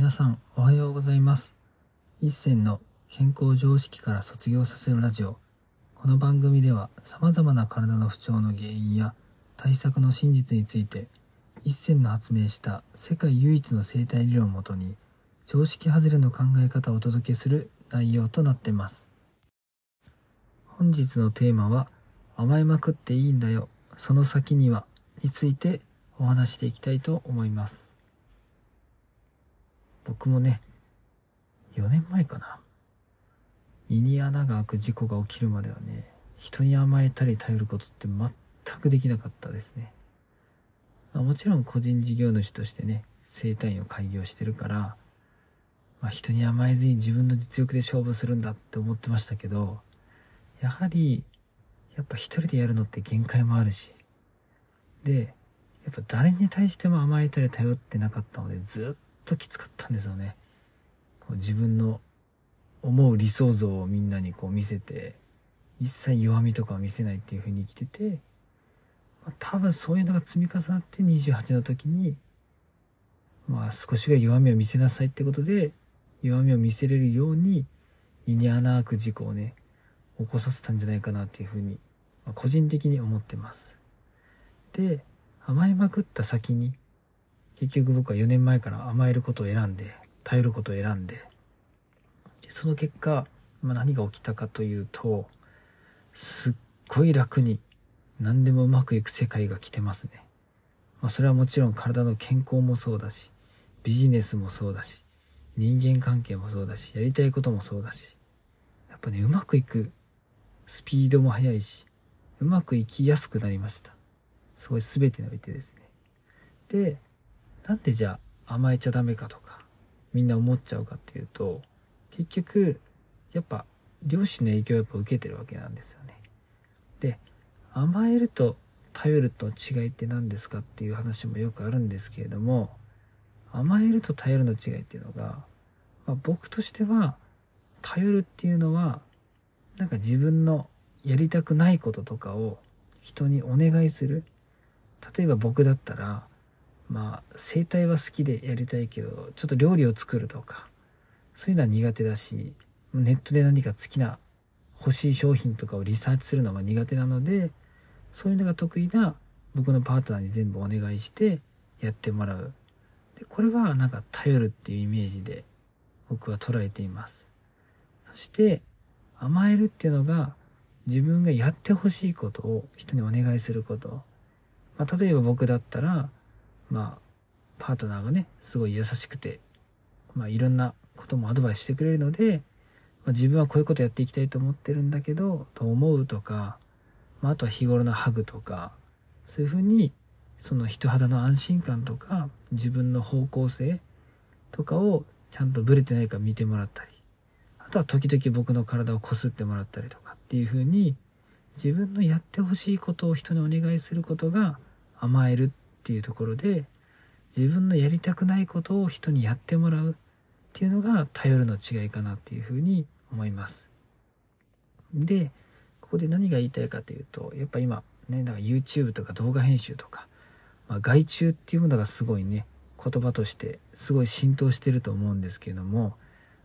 皆さんおはようございます。一銭の健康常識から卒業させるラジオ。この番組では様々な体の不調の原因や対策の真実について一銭の発明した世界唯一の生態理論をもとに常識外れの考え方をお届けする内容となっています。本日のテーマは甘えまくっていいんだよ。その先にはについてお話していきたいと思います。僕もね4年前かな。胃に穴が開く事故が起きるまではね人に甘えたり頼ることって全くできなかったですね、まあ、もちろん個人事業主としてね生体院を開業してるから、まあ、人に甘えずに自分の実力で勝負するんだって思ってましたけどやはりやっぱ一人でやるのって限界もあるしでやっぱ誰に対しても甘えたり頼ってなかったのでずっときつかったんですよね。こう自分の思う理想像をみんなにこう見せて、一切弱みとかを見せないっていう風に生きてて、まあ、多分そういうのが積み重なって28の時に、まあ少しぐらい弱みを見せなさいってことで、弱みを見せれるように、胃に穴開く事故をね、起こさせたんじゃないかなっていう風に、まあ、個人的に思ってます。で、甘えまくった先に、結局僕は4年前から甘えることを選んで、頼ることを選んで、その結果、まあ、何が起きたかというと、すっごい楽に何でもうまくいく世界が来てますね。まあ、それはもちろん体の健康もそうだし、ビジネスもそうだし、人間関係もそうだし、やりたいこともそうだし、やっぱね、うまくいくスピードも速いし、うまくいきやすくなりました。すごい全てにおいてですね。で、なんでじゃあ甘えちゃダメかとか、みんな思っちゃうかっていうと、結局、やっぱ、両親の影響をやっぱ受けてるわけなんですよね。で、甘えると頼るとの違いって何ですかっていう話もよくあるんですけれども、甘えると頼るの違いっていうのが、まあ、僕としては、頼るっていうのは、なんか自分のやりたくないこととかを人にお願いする。例えば僕だったら、まあ、生態は好きでやりたいけど、ちょっと料理を作るとか、そういうのは苦手だし、ネットで何か好きな欲しい商品とかをリサーチするのが苦手なので、そういうのが得意な僕のパートナーに全部お願いしてやってもらう。で、これはなんか頼るっていうイメージで僕は捉えています。そして甘えるっていうのが自分がやってほしいことを人にお願いすること。まあ、例えば僕だったら、まあ、パートナーがね、すごい優しくて、まあ、いろんなこともアドバイスしてくれるので、まあ、自分はこういうことやっていきたいと思ってるんだけど、と思うとか、まあ、あとは日頃のハグとか、そういうふうに、その人肌の安心感とか、自分の方向性とかをちゃんとブレてないか見てもらったり、あとは時々僕の体をこすってもらったりとかっていうふうに、自分のやってほしいことを人にお願いすることが甘えるっていうところで自分のやりたくないことを人にやってもらうっていうのが頼るの違いかなっていうふうに思います。で、ここで何が言いたいかというと、やっぱ今ね、だから YouTube とか動画編集とか、まあ、外注っていうものがすごいね、言葉としてすごい浸透してると思うんですけれども、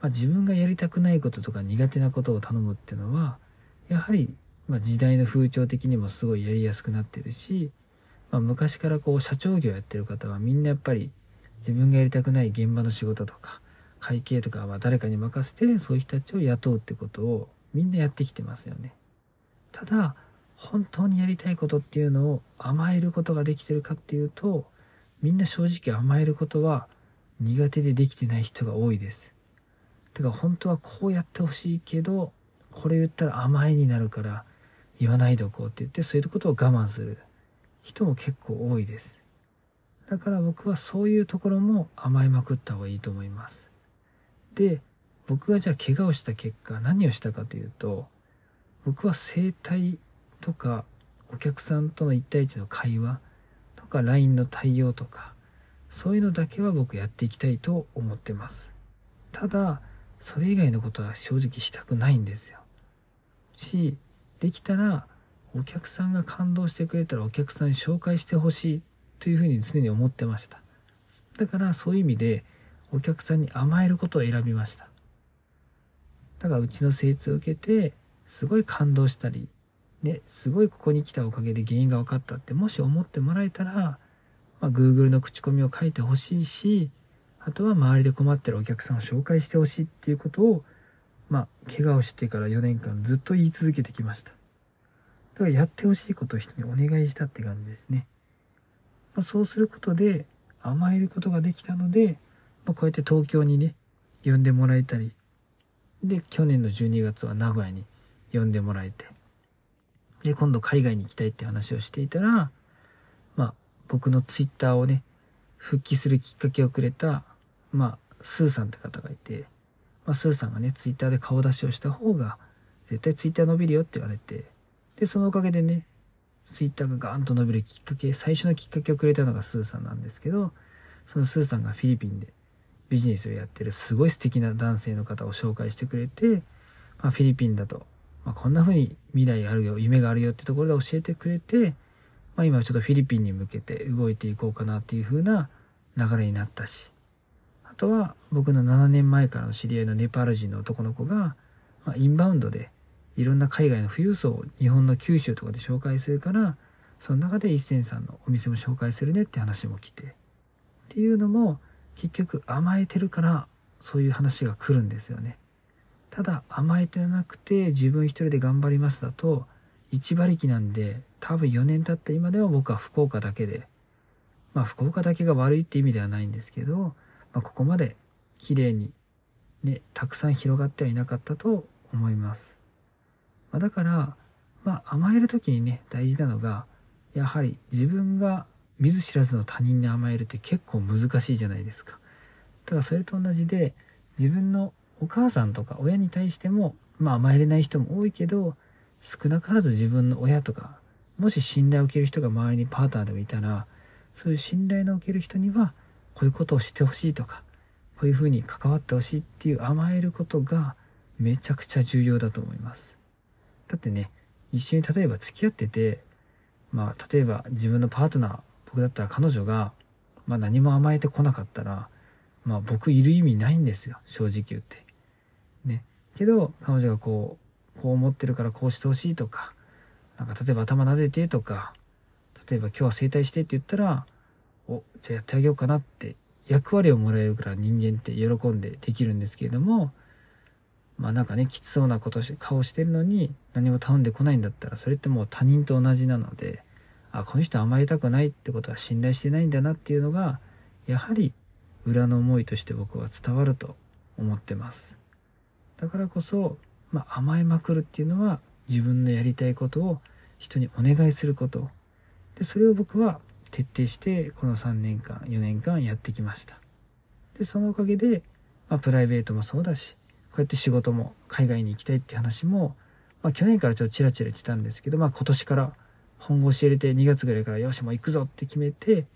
まあ、自分がやりたくないこととか苦手なことを頼むっていうのは、やはり、まあ、時代の風潮的にもすごいやりやすくなってるし、まあ、昔からこう社長業やってる方はみんなやっぱり自分がやりたくない現場の仕事とか会計とかは誰かに任せてそういう人たちを雇うってことをみんなやってきてますよね。ただ本当にやりたいことっていうのを甘えることができてるかっていうとみんな正直甘えることは苦手でできてない人が多いです。てか本当はこうやってほしいけどこれ言ったら甘えになるから言わないでおこうって言ってそういうことを我慢する。人も結構多いです。だから僕はそういうところも甘えまくった方がいいと思います。で、僕がじゃあ怪我をした結果何をしたかというと、僕は整体とかお客さんとの一対一の会話とか LINE の対応とか、そういうのだけは僕やっていきたいと思ってます。ただ、それ以外のことは正直したくないんですよ。し、できたらお客さんが感動してくれたらお客さんに紹介してほしいというふうに常に思ってました。だからそういう意味でお客さんに甘えることを選びました。だからうちの精通を受けて、すごい感動したり、ね、すごいここに来たおかげで原因が分かったって、もし思ってもらえたら、まあ、Google の口コミを書いてほしいし、あとは周りで困ってるお客さんを紹介してほしいっていうことを、まあ、怪我をしてから4年間ずっと言い続けてきました。だからやってほしいことを人にお願いしたって感じですね。まあ、そうすることで甘えることができたので、まあ、こうやって東京にね、呼んでもらえたり、で、去年の12月は名古屋に呼んでもらえて、で、今度海外に行きたいって話をしていたら、まあ、僕のツイッターをね、復帰するきっかけをくれた、まあ、スーさんって方がいて、まあ、スーさんがね、ツイッターで顔出しをした方が、絶対ツイッター伸びるよって言われて、で、そのおかげでね、ツイッターがガーンと伸びるきっかけ、最初のきっかけをくれたのがスーさんなんですけど、そのスーさんがフィリピンでビジネスをやってるすごい素敵な男性の方を紹介してくれて、まあ、フィリピンだと、まあ、こんな風に未来あるよ、夢があるよってところで教えてくれて、まあ、今ちょっとフィリピンに向けて動いていこうかなっていう風な流れになったし、あとは僕の7年前からの知り合いのネパール人の男の子が、まあ、インバウンドでいろんな海外の富裕層を日本の九州とかで紹介するから、その中で一銭さんのお店も紹介するねって話も来て、っていうのも結局甘えてるからそういう話が来るんですよね。ただ甘えてなくて自分一人で頑張りますだと一馬力なんで多分4年経った今では僕は福岡だけでまあ福岡だけが悪いって意味ではないんですけど、まあ、ここまで綺麗にねたくさん広がってはいなかったと思います。まあ、だからまあ甘える時にね大事なのがやはり自分が見ず知らずの他人に甘えるって結構難しいじゃないですか。だからそれと同じで自分のお母さんとか親に対しても、まあ甘えれない人も多いけど、少なからず自分の親とか、もし信頼を受ける人が周りにパートナーでもいたら、そういう信頼の受ける人には、こういうことをしてほしいとか、こういうふうに関わってほしいっていう甘えることがめちゃくちゃ重要だと思います。だってね、一緒に例えば付き合ってて、まあ例えば自分のパートナー、僕だったら彼女が、まあ何も甘えてこなかったら、まあ僕いる意味ないんですよ、正直言って。ね。けど、彼女がこう、こう思ってるからこうしてほしいとか、なんか例えば頭撫でてとか、例えば今日は整体してって言ったら、お、じゃあやってあげようかなって役割をもらえるから人間って喜んでできるんですけれども、まあなんかね、きつそうなことし、顔してるのに何も頼んでこないんだったら、それってもう他人と同じなので、あ、この人甘えたくないってことは信頼してないんだなっていうのが、やはり裏の思いとして僕は伝わると思ってます。だからこそ、まあ、甘えまくるっていうのは自分のやりたいことを人にお願いすること。で、それを僕は徹底してこの3年間、4年間やってきました。で、そのおかげで、まあ、プライベートもそうだし、こうやって仕事も海外に行きたいって話も、まあ、去年からちょっとチラチラ言ってたんですけど、まあ、今年から本腰入れて2月ぐらいからよしもう行くぞって決めて、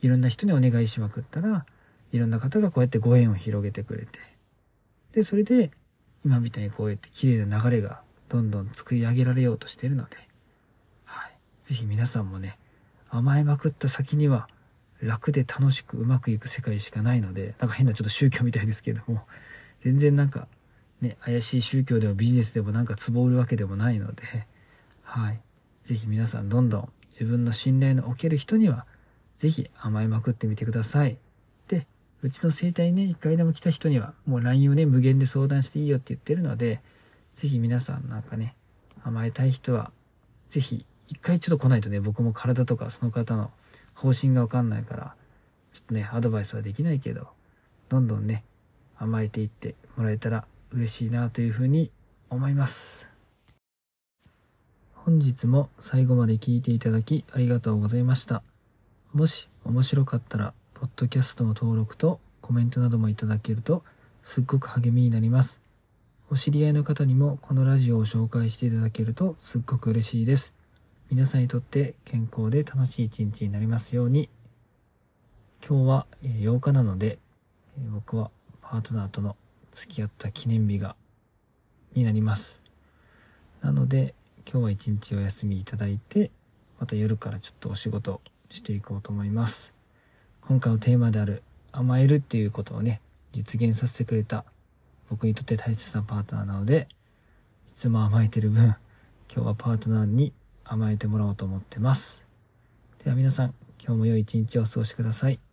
いろんな人にお願いしまくったら、いろんな方がこうやってご縁を広げてくれて、で、それで、今みたいにこうやって綺麗な流れがどんどん作り上げられようとしてるので、はい。ぜひ皆さんもね、甘えまくった先には楽で楽しくうまくいく世界しかないので、なんか変なちょっと宗教みたいですけども、全然なんか、ね、怪しい宗教でもビジネスでもなんか壺売るわけでもないので、はい。ぜひ皆さんどんどん自分の信頼のおける人には、ぜひ甘えまくってみてください。でうちの生態ね、一回でも来た人には、もう LINE をね、無限で相談していいよって言ってるので、ぜひ皆さんなんかね、甘えたい人は、ぜひ、一回ちょっと来ないとね、僕も体とかその方の方針がわかんないから、ちょっとね、アドバイスはできないけど、どんどんね、甘えていってもらえたら嬉しいなというふうに思います。本日も最後まで聞いていただきありがとうございました。もし面白かったらポッドキャストの登録とコメントなどもいただけるとすっごく励みになります。お知り合いの方にもこのラジオを紹介していただけるとすっごく嬉しいです。皆さんにとって健康で楽しい一日になりますように。今日は8日なので、僕はパートナーとの付き合った記念日が、になります。なので、今日は一日お休みいただいて、また夜からちょっとお仕事していこうと思います。今回のテーマである甘えるっていうことをね、実現させてくれた僕にとって大切なパートナーなので、いつも甘えてる分、今日はパートナーに甘えてもらおうと思ってます。では皆さん、今日も良い一日をお過ごしください。